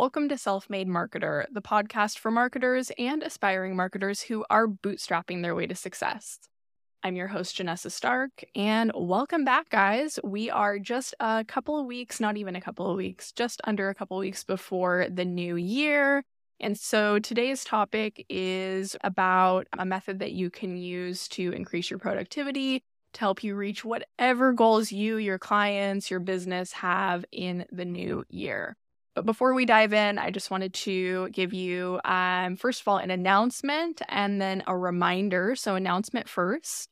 Welcome to Self Made Marketer, the podcast for marketers and aspiring marketers who are bootstrapping their way to success. I'm your host, Janessa Stark, and welcome back, guys. We are just a couple of weeks, not even a couple of weeks, just under a couple of weeks before the new year. And so today's topic is about a method that you can use to increase your productivity to help you reach whatever goals you, your clients, your business have in the new year. But before we dive in, I just wanted to give you, um, first of all, an announcement and then a reminder. So, announcement first.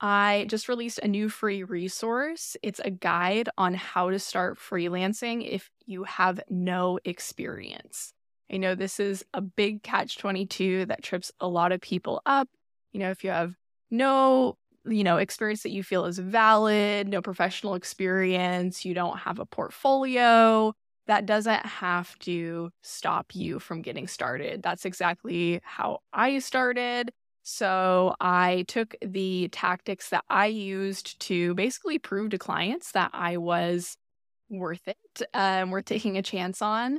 I just released a new free resource. It's a guide on how to start freelancing if you have no experience. I know this is a big catch 22 that trips a lot of people up. You know, if you have no, you know, experience that you feel is valid, no professional experience, you don't have a portfolio, that doesn't have to stop you from getting started. That's exactly how I started. So I took the tactics that I used to basically prove to clients that I was worth it, um, worth taking a chance on,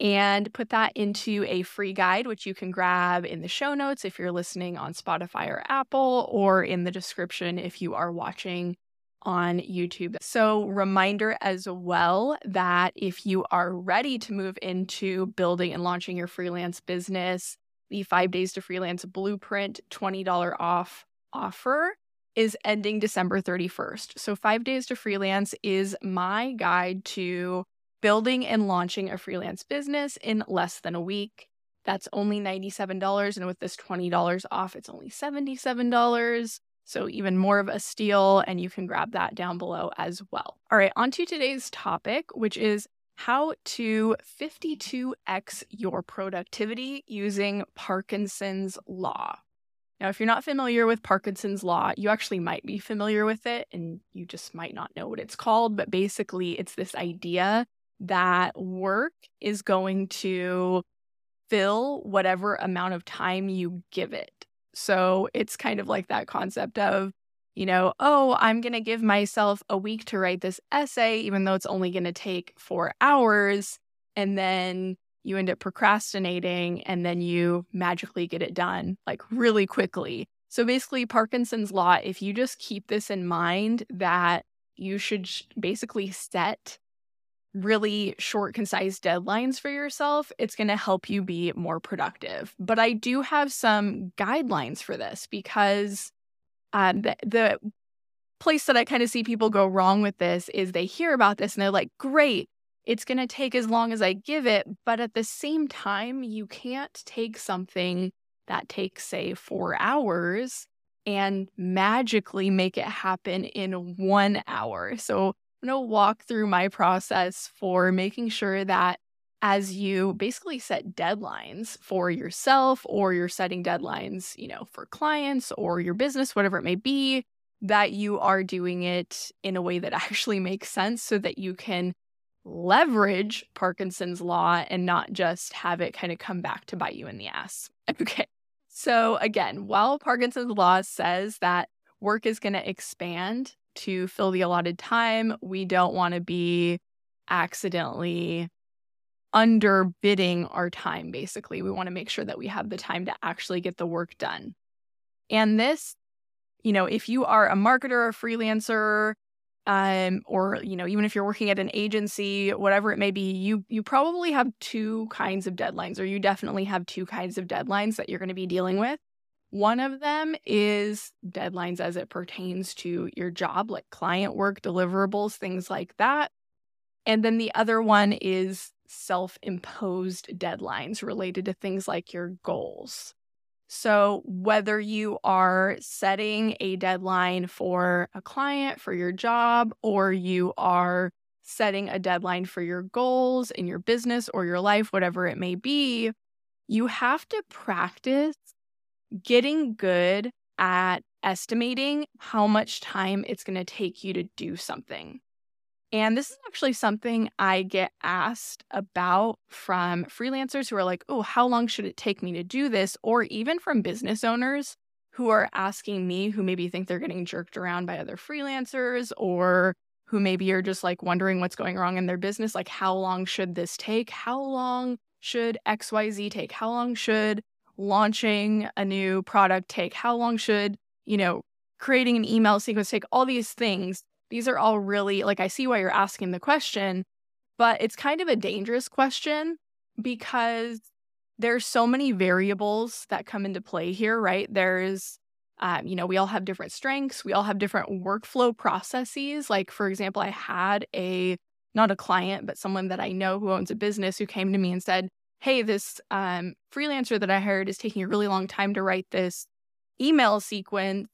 and put that into a free guide, which you can grab in the show notes if you're listening on Spotify or Apple, or in the description if you are watching on YouTube. So, reminder as well that if you are ready to move into building and launching your freelance business, the five days to freelance blueprint $20 off offer is ending December 31st. So, five days to freelance is my guide to building and launching a freelance business in less than a week. That's only $97. And with this $20 off, it's only $77. So, even more of a steal, and you can grab that down below as well. All right, on to today's topic, which is how to 52x your productivity using Parkinson's Law. Now, if you're not familiar with Parkinson's Law, you actually might be familiar with it and you just might not know what it's called. But basically, it's this idea that work is going to fill whatever amount of time you give it. So it's kind of like that concept of, you know, oh, I'm going to give myself a week to write this essay, even though it's only going to take four hours. And then you end up procrastinating and then you magically get it done like really quickly. So basically, Parkinson's Law, if you just keep this in mind, that you should basically set really short, concise deadlines for yourself, it's going to help you be more productive. But I do have some guidelines for this because um, the, the place that I kind of see people go wrong with this is they hear about this and they're like, great, it's going to take as long as I give it. But at the same time, you can't take something that takes, say, four hours and magically make it happen in one hour. So I'm going to walk through my process for making sure that as you basically set deadlines for yourself or you're setting deadlines, you know, for clients or your business, whatever it may be, that you are doing it in a way that actually makes sense so that you can leverage Parkinson's law and not just have it kind of come back to bite you in the ass. Okay. So again, while Parkinson's law says that work is going to expand to fill the allotted time. We don't want to be accidentally underbidding our time, basically. We want to make sure that we have the time to actually get the work done. And this, you know, if you are a marketer, a freelancer, um, or you know, even if you're working at an agency, whatever it may be, you you probably have two kinds of deadlines, or you definitely have two kinds of deadlines that you're going to be dealing with. One of them is deadlines as it pertains to your job, like client work, deliverables, things like that. And then the other one is self imposed deadlines related to things like your goals. So, whether you are setting a deadline for a client, for your job, or you are setting a deadline for your goals in your business or your life, whatever it may be, you have to practice getting good at estimating how much time it's going to take you to do something. And this is actually something I get asked about from freelancers who are like, oh, how long should it take me to do this? Or even from business owners who are asking me, who maybe think they're getting jerked around by other freelancers or who maybe are just like wondering what's going wrong in their business. Like, how long should this take? How long should XYZ take? How long should launching a new product take? How long should, you know, creating an email sequence take? All these things. These are all really like, I see why you're asking the question, but it's kind of a dangerous question because there's so many variables that come into play here, right? There's um, you know, we all have different strengths. We all have different workflow processes. Like, for example, I had a not a client, but someone that I know who owns a business who came to me and said, Hey, this um, freelancer that I hired is taking a really long time to write this email sequence.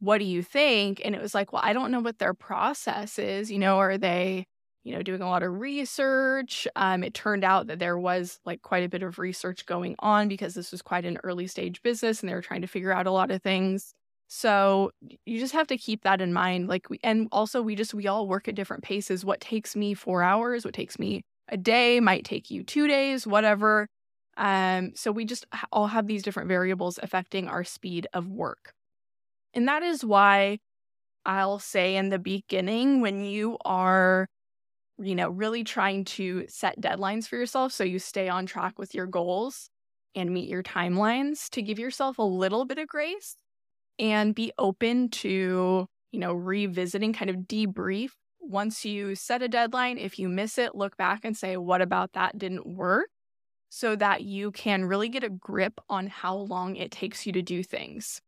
What do you think? And it was like, Well, I don't know what their process is. You know, are they you know, doing a lot of research. Um, it turned out that there was like quite a bit of research going on because this was quite an early stage business and they were trying to figure out a lot of things. So you just have to keep that in mind. Like, we, and also we just, we all work at different paces. What takes me four hours, what takes me a day might take you two days, whatever. Um, so we just all have these different variables affecting our speed of work. And that is why I'll say in the beginning, when you are you know, really trying to set deadlines for yourself so you stay on track with your goals and meet your timelines to give yourself a little bit of grace and be open to, you know, revisiting, kind of debrief once you set a deadline. If you miss it, look back and say, what about that didn't work? So that you can really get a grip on how long it takes you to do things.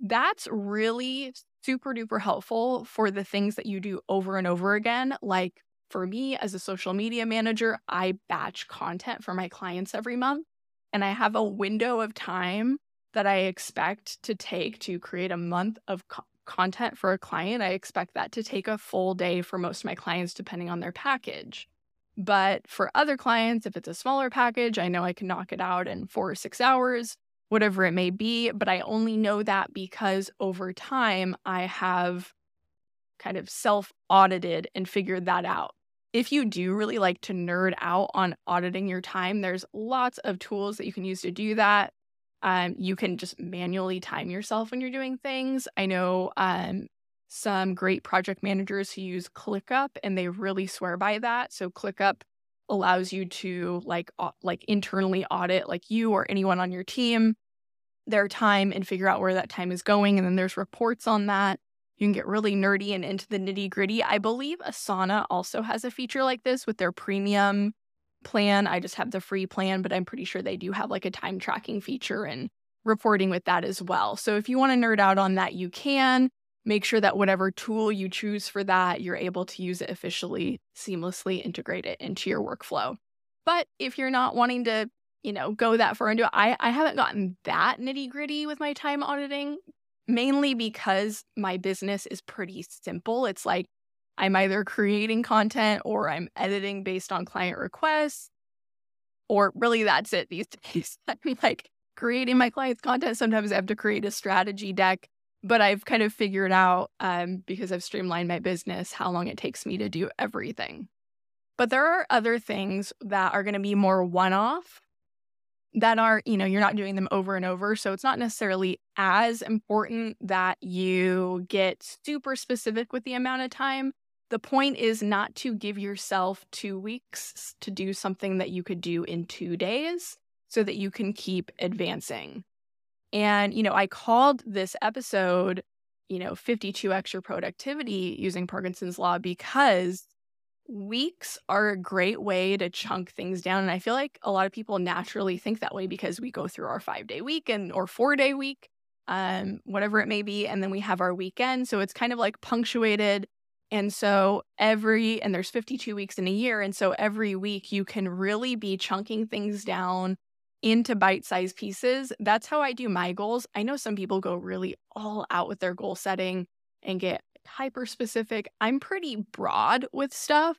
That's really super duper helpful for the things that you do over and over again, like for me as a social media manager, I batch content for my clients every month, and I have a window of time that I expect to take to create a month of content for a client. I expect that to take a full day for most of my clients, depending on their package. But for other clients, if it's a smaller package, I know I can knock it out in four or six hours, whatever it may be. But I only know that because over time, I have kind of self audited and figured that out. If you do really like to nerd out on auditing your time, there's lots of tools that you can use to do that. Um, you can just manually time yourself when you're doing things. I know um, some great project managers who use ClickUp and they really swear by that. So ClickUp allows you to like like internally audit like you or anyone on your team their time and figure out where that time is going and then there's reports on that you can get really nerdy and into the nitty gritty. I believe Asana also has a feature like this with their premium plan. I just have the free plan, but I'm pretty sure they do have like a time tracking feature and reporting with that as well. So if you want to nerd out on that, you can. Make sure that whatever tool you choose for that, you're able to use it efficiently, seamlessly integrate it into your workflow. But if you're not wanting to, you know, go that far into it, I, I haven't gotten that nitty gritty with my time auditing mainly because my business is pretty simple. It's like I'm either creating content or I'm editing based on client requests, or really that's it these days. I'm like creating my clients' content. Sometimes I have to create a strategy deck, but I've kind of figured out um, because I've streamlined my business how long it takes me to do everything. But there are other things that are going to be more one off that are, you know, you're not doing them over and over. So it's not necessarily as important that you get super specific with the amount of time. The point is not to give yourself two weeks to do something that you could do in two days so that you can keep advancing. And, you know, I called this episode, you know, 52 extra productivity using Parkinson's law because weeks are a great way to chunk things down. And I feel like a lot of people naturally think that way because we go through our five day week and or four day week, um, whatever it may be, and then we have our weekend. So it's kind of like punctuated. And so every and there's 52 weeks in a year. And so every week you can really be chunking things down into bite-sized pieces. That's how I do my goals. I know some people go really all out with their goal setting and get hyper specific. I'm pretty broad with stuff.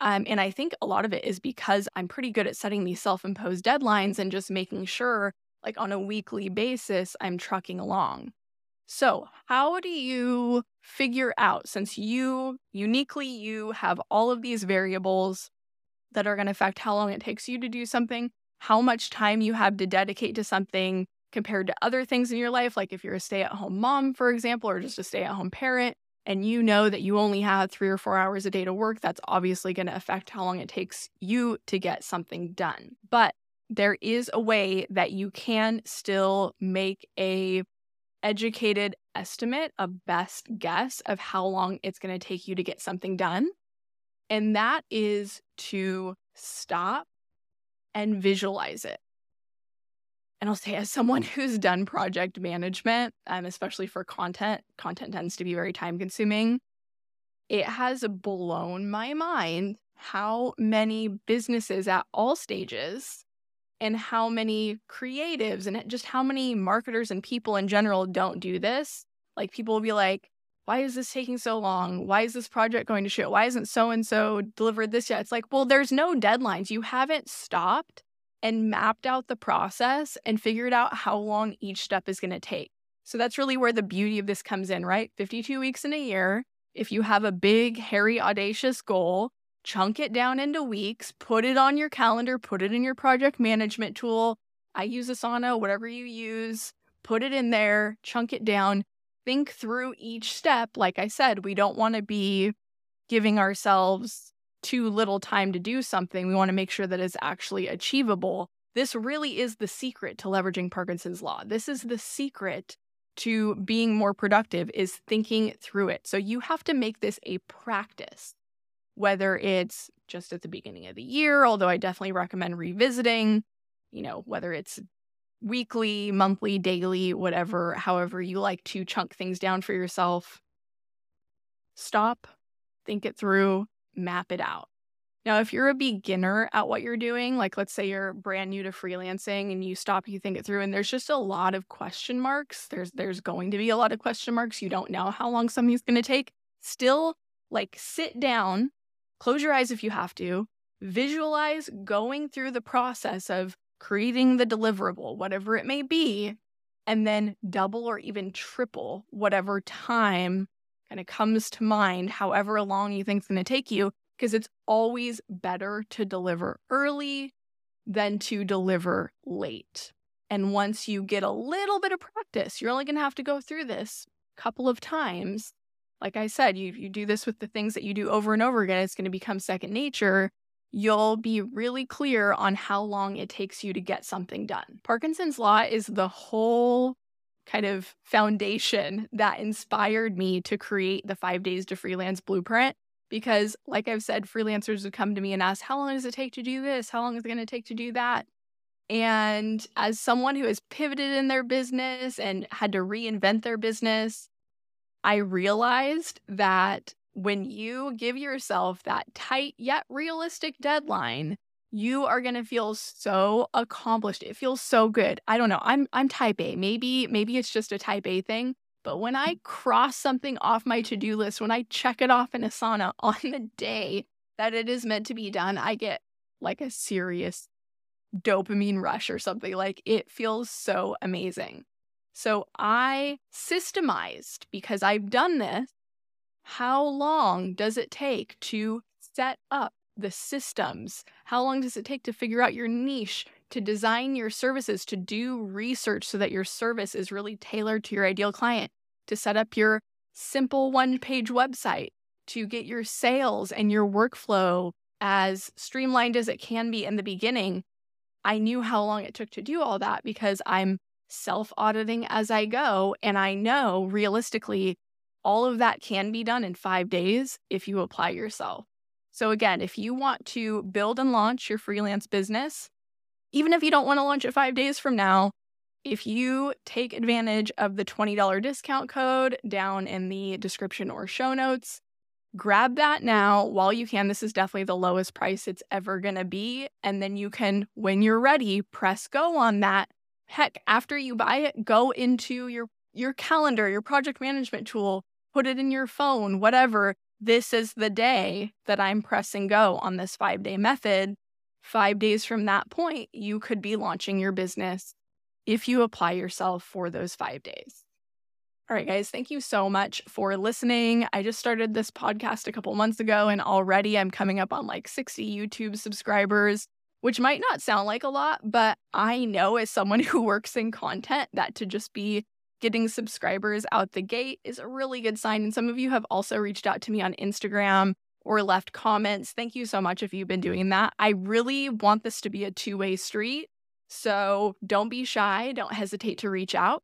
Um, and I think a lot of it is because I'm pretty good at setting these self imposed deadlines and just making sure, like on a weekly basis, I'm trucking along. So, how do you figure out, since you uniquely you have all of these variables that are going to affect how long it takes you to do something, how much time you have to dedicate to something compared to other things in your life, like if you're a stay at home mom, for example, or just a stay at home parent, and you know that you only have three or four hours a day to work, that's obviously going to affect how long it takes you to get something done. But there is a way that you can still make a educated estimate, a best guess of how long it's going to take you to get something done. And that is to stop and visualize it. And I'll say, as someone who's done project management, um, especially for content, content tends to be very time consuming. It has blown my mind how many businesses at all stages and how many creatives and just how many marketers and people in general don't do this. Like people will be like, why is this taking so long? Why is this project going to shit? Why isn't so and so delivered this yet? It's like, well, there's no deadlines. You haven't stopped and mapped out the process and figured out how long each step is going to take. So that's really where the beauty of this comes in, right? 52 weeks in a year. If you have a big, hairy, audacious goal, chunk it down into weeks, put it on your calendar, put it in your project management tool. I use Asana, whatever you use, put it in there, chunk it down, think through each step. Like I said, we don't want to be giving ourselves too little time to do something. We want to make sure that it's actually achievable. This really is the secret to leveraging Parkinson's law. This is the secret to being more productive is thinking through it. So you have to make this a practice. Whether it's just at the beginning of the year, although I definitely recommend revisiting, you know, whether it's weekly, monthly, daily, whatever, however you like to chunk things down for yourself. Stop, think it through, map it out. Now, if you're a beginner at what you're doing, like let's say you're brand new to freelancing and you stop, you think it through, and there's just a lot of question marks. There's there's going to be a lot of question marks. You don't know how long something's going to take. Still, like sit down, close your eyes if you have to, visualize going through the process of creating the deliverable, whatever it may be, and then double or even triple whatever time kind of comes to mind, however long you think it's going to take you, because it's always better to deliver early than to deliver late. And once you get a little bit of practice, you're only going to have to go through this a couple of times. Like I said, you, you do this with the things that you do over and over again, it's going to become second nature you'll be really clear on how long it takes you to get something done. Parkinson's Law is the whole kind of foundation that inspired me to create the five days to freelance blueprint. Because, like I've said, freelancers would come to me and ask, How long does it take to do this? How long is it going to take to do that? And as someone who has pivoted in their business and had to reinvent their business, I realized that when you give yourself that tight yet realistic deadline, you are going to feel so accomplished. It feels so good. I don't know. I'm I'm type A. Maybe maybe it's just a type A thing, but when I cross something off my to-do list, when I check it off in Asana on the day that it is meant to be done, I get like a serious dopamine rush or something. Like it feels so amazing. So I systemized because I've done this how long does it take to set up the systems? How long does it take to figure out your niche, to design your services, to do research so that your service is really tailored to your ideal client, to set up your simple one page website, to get your sales and your workflow as streamlined as it can be in the beginning? I knew how long it took to do all that because I'm self auditing as I go. And I know realistically all of that can be done in five days if you apply yourself. So, again, if you want to build and launch your freelance business, even if you don't want to launch it five days from now, if you take advantage of the $20 discount code down in the description or show notes, grab that now while you can. This is definitely the lowest price it's ever going to be. And then you can, when you're ready, press go on that. Heck, after you buy it, go into your your calendar, your project management tool, put it in your phone, whatever. This is the day that I'm pressing go on this five day method. Five days from that point, you could be launching your business if you apply yourself for those five days. All right, guys, thank you so much for listening. I just started this podcast a couple months ago, and already I'm coming up on like 60 YouTube subscribers, which might not sound like a lot, but I know as someone who works in content that to just be getting subscribers out the gate is a really good sign. And some of you have also reached out to me on Instagram or left comments. Thank you so much if you've been doing that. I really want this to be a two way street. So don't be shy, don't hesitate to reach out.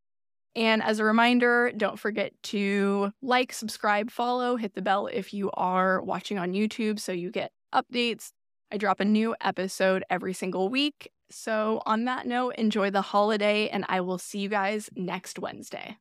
And as a reminder, don't forget to like, subscribe, follow, hit the bell if you are watching on YouTube so you get updates. I drop a new episode every single week. So, on that note, enjoy the holiday, and I will see you guys next Wednesday.